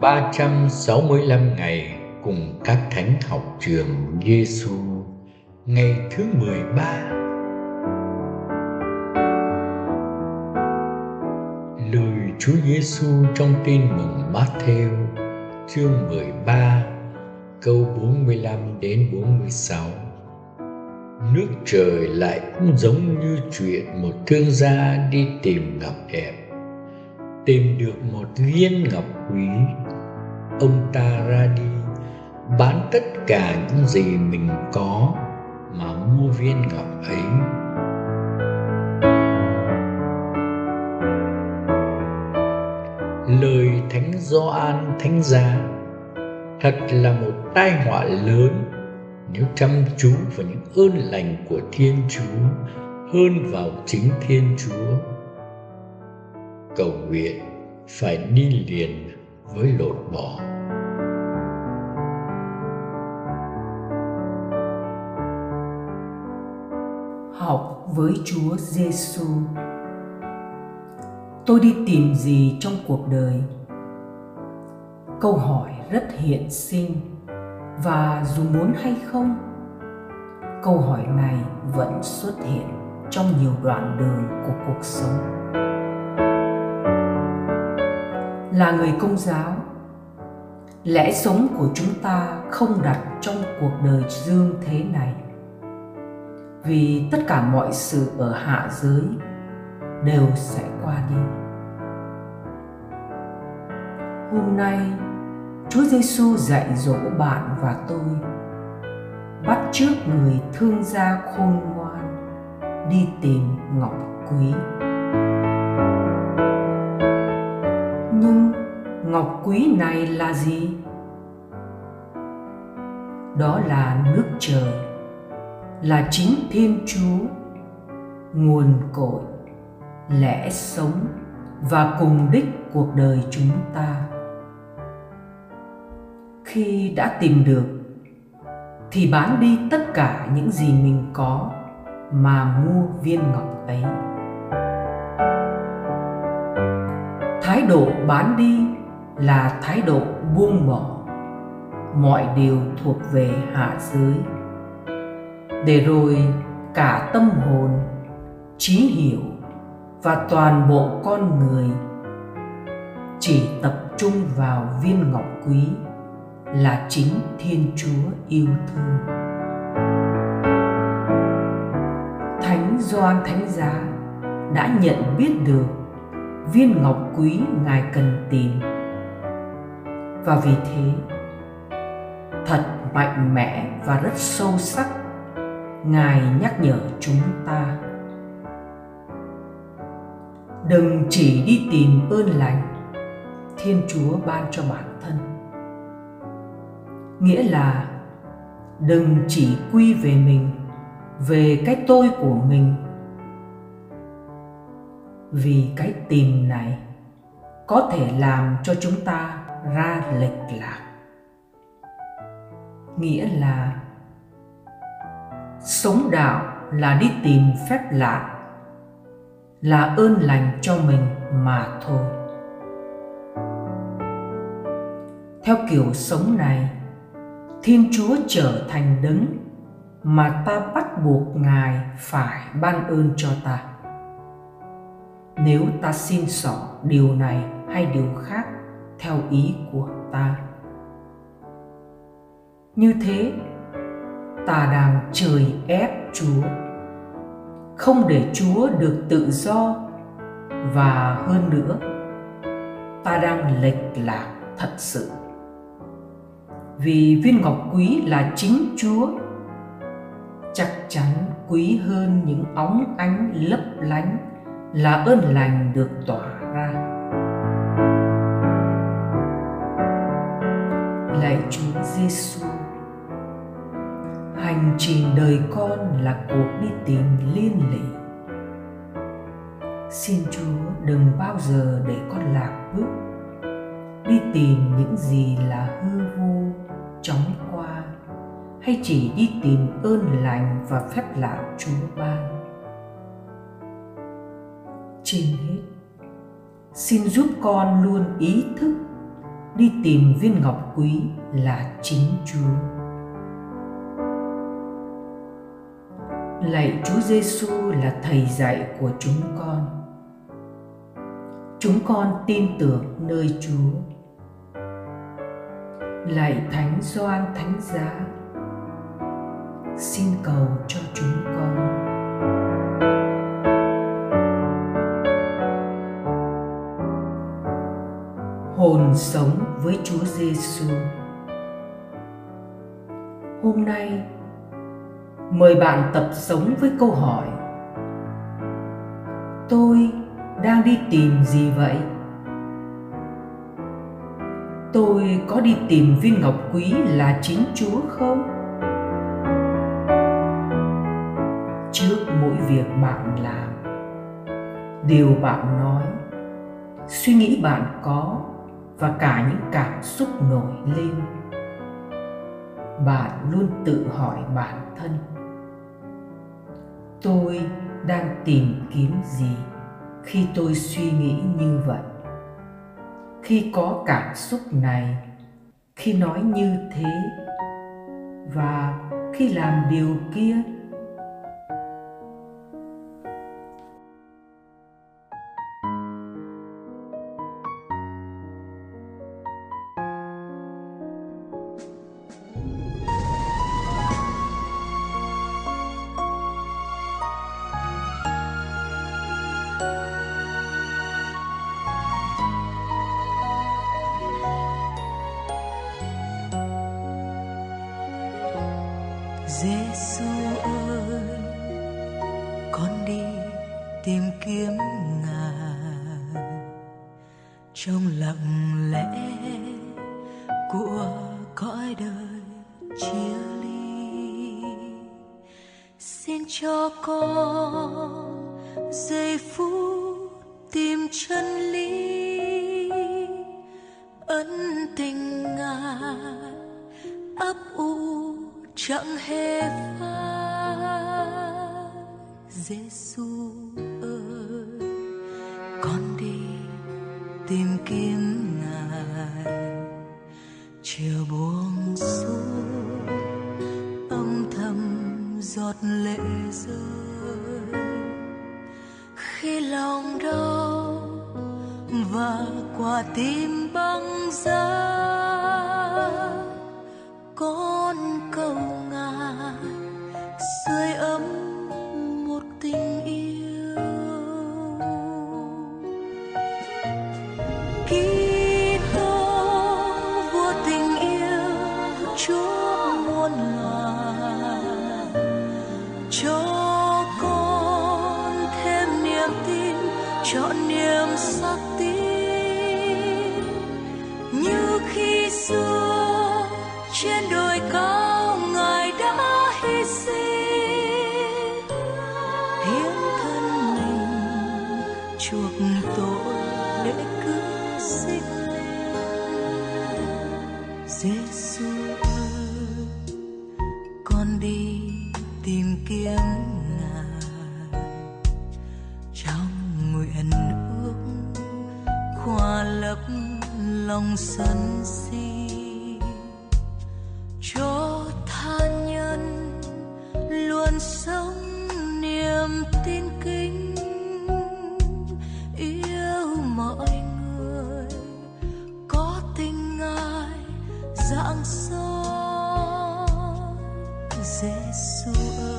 365 ngày cùng các thánh học trường Giêsu ngày thứ 13 Lời Chúa Giêsu trong tin mừng Matthew, chương 13 câu 45 đến 46 Nước trời lại cũng giống như chuyện một thương gia đi tìm ngọc đẹp Tìm được một viên ngọc quý Ông ta ra đi, bán tất cả những gì mình có mà mua viên ngọc ấy lời thánh Gioan thánh giá thật là một tai họa lớn nếu chăm chú vào những ơn lành của Thiên Chúa hơn vào chính Thiên Chúa. Cầu nguyện phải đi liền với lột bỏ. Học với Chúa Giêsu. Tôi đi tìm gì trong cuộc đời? Câu hỏi rất hiện sinh và dù muốn hay không, câu hỏi này vẫn xuất hiện trong nhiều đoạn đường của cuộc sống là người công giáo. Lẽ sống của chúng ta không đặt trong cuộc đời dương thế này. Vì tất cả mọi sự ở hạ giới đều sẽ qua đi. Hôm nay, Chúa Giêsu dạy dỗ bạn và tôi bắt trước người thương gia khôn ngoan đi tìm ngọc quý. Ngọc quý này là gì? Đó là nước trời, là chính Thiên Chúa, nguồn cội, lẽ sống và cùng đích cuộc đời chúng ta khi đã tìm được thì bán đi tất cả những gì mình có mà mua viên ngọc ấy thái độ bán đi là thái độ buông bỏ mọi điều thuộc về hạ giới để rồi cả tâm hồn, trí hiểu và toàn bộ con người chỉ tập trung vào viên ngọc quý là chính Thiên Chúa yêu thương. Thánh Gioan Thánh Giá đã nhận biết được viên ngọc quý Ngài cần tìm. Và vì thế, thật mạnh mẽ và rất sâu sắc, Ngài nhắc nhở chúng ta. Đừng chỉ đi tìm ơn lành thiên chúa ban cho bản thân. Nghĩa là đừng chỉ quy về mình về cái tôi của mình. Vì cái tìm này có thể làm cho chúng ta ra lệch lạc nghĩa là sống đạo là đi tìm phép lạ, là ơn lành cho mình mà thôi theo kiểu sống này, Thiên Chúa trở thành đấng mà ta bắt buộc Ngài phải ban ơn cho ta. Nếu ta xin xỏ điều này hay điều khác theo ý của ta. Như thế, ta đang trời ép Chúa, không để Chúa được tự do và hơn nữa, ta đang lệch lạc thật sự vì viên ngọc quý là chính Chúa chắc chắn quý hơn những óng ánh lấp lánh là ơn lành được tỏa ra Giêsu hành trình đời con là cuộc đi tìm liên lỉ xin Chúa đừng bao giờ để con lạc bước. Đi tìm những gì là hư vô chóng qua hay chỉ đi tìm ơn lành và phép lạ Chúa ban. Trên hết, xin giúp con luôn ý thức đi tìm viên ngọc quý là chính Chúa. Lạy Chúa Giêsu là thầy dạy của chúng con. Chúng con tin tưởng nơi Chúa. Lạy Thánh Gioan Thánh Giá, xin cầu cho chúng con. Sống với Chúa Giêsu. Hôm nay, mời bạn tập sống với câu hỏi: Tôi đang đi tìm gì vậy? Tôi có đi tìm viên ngọc quý là chính Chúa không? Trước mỗi việc bạn làm, điều bạn nói, suy nghĩ bạn có và cả những cảm xúc nổi lên. Bạn luôn tự hỏi bản thân, tôi đang tìm kiếm gì khi tôi suy nghĩ như vậy? Khi có cảm xúc này, khi nói như thế và khi làm điều kia trong lặng lẽ của cõi đời chia ly. Xin cho con giây phút tìm chân lý, ân tình ngài ấp u chẳng hề phai. Giêsu ơi, con đi tìm kiếm ngài. Chiều buông xuống, âm thầm giọt lệ rơi. Khi lòng đau và quả tim băng giá, con cầu khoa lòng sân si. Cho tha nhân luôn sống niềm tin kính, yêu mọi người có tình ngài dạng soi Giêsu ơi.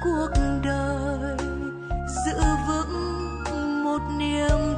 Cuộc đời giữ vững một niềm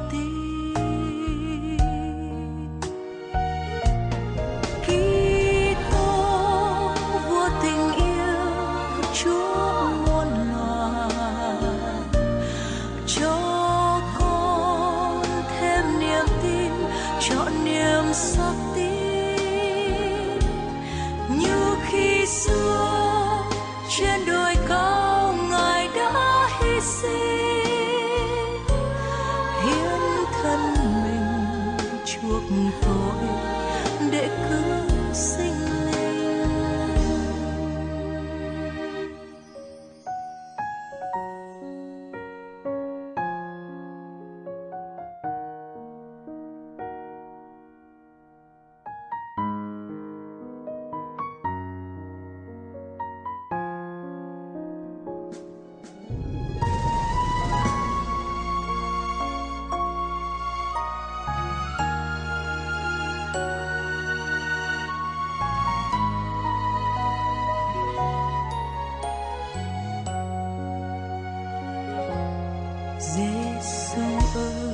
Giêsu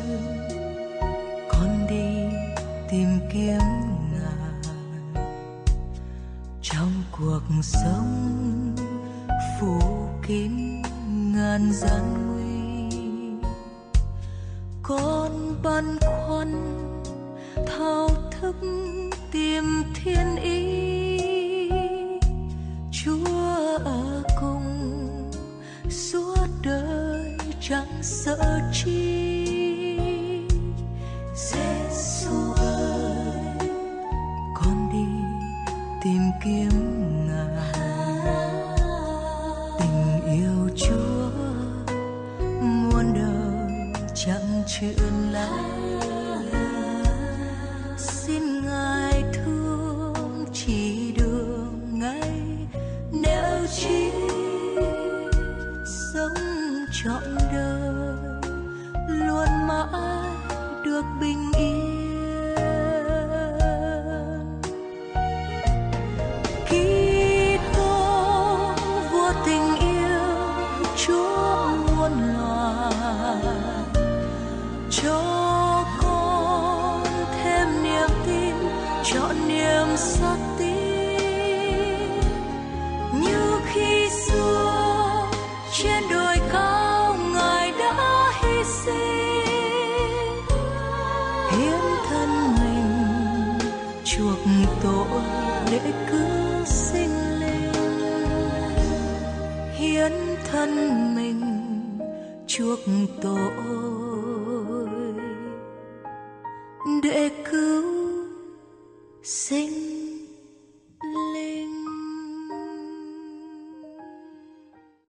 con đi tìm kiếm ngài trong cuộc sống phủ kín ngàn gian nguy, con băn khoăn thao thức tìm thiên ý. Chúa ở cùng, suốt đời chẳng sợ chi. Kiếm ngài tình yêu chúa, muôn đời chẳng chuyện lạ xin ngài thương chỉ đường ngay, nếu chỉ sống trọn đời, luôn mãi được bình yên. Chuộc tội để cứu sinh linh hiến thân mình chuộc tội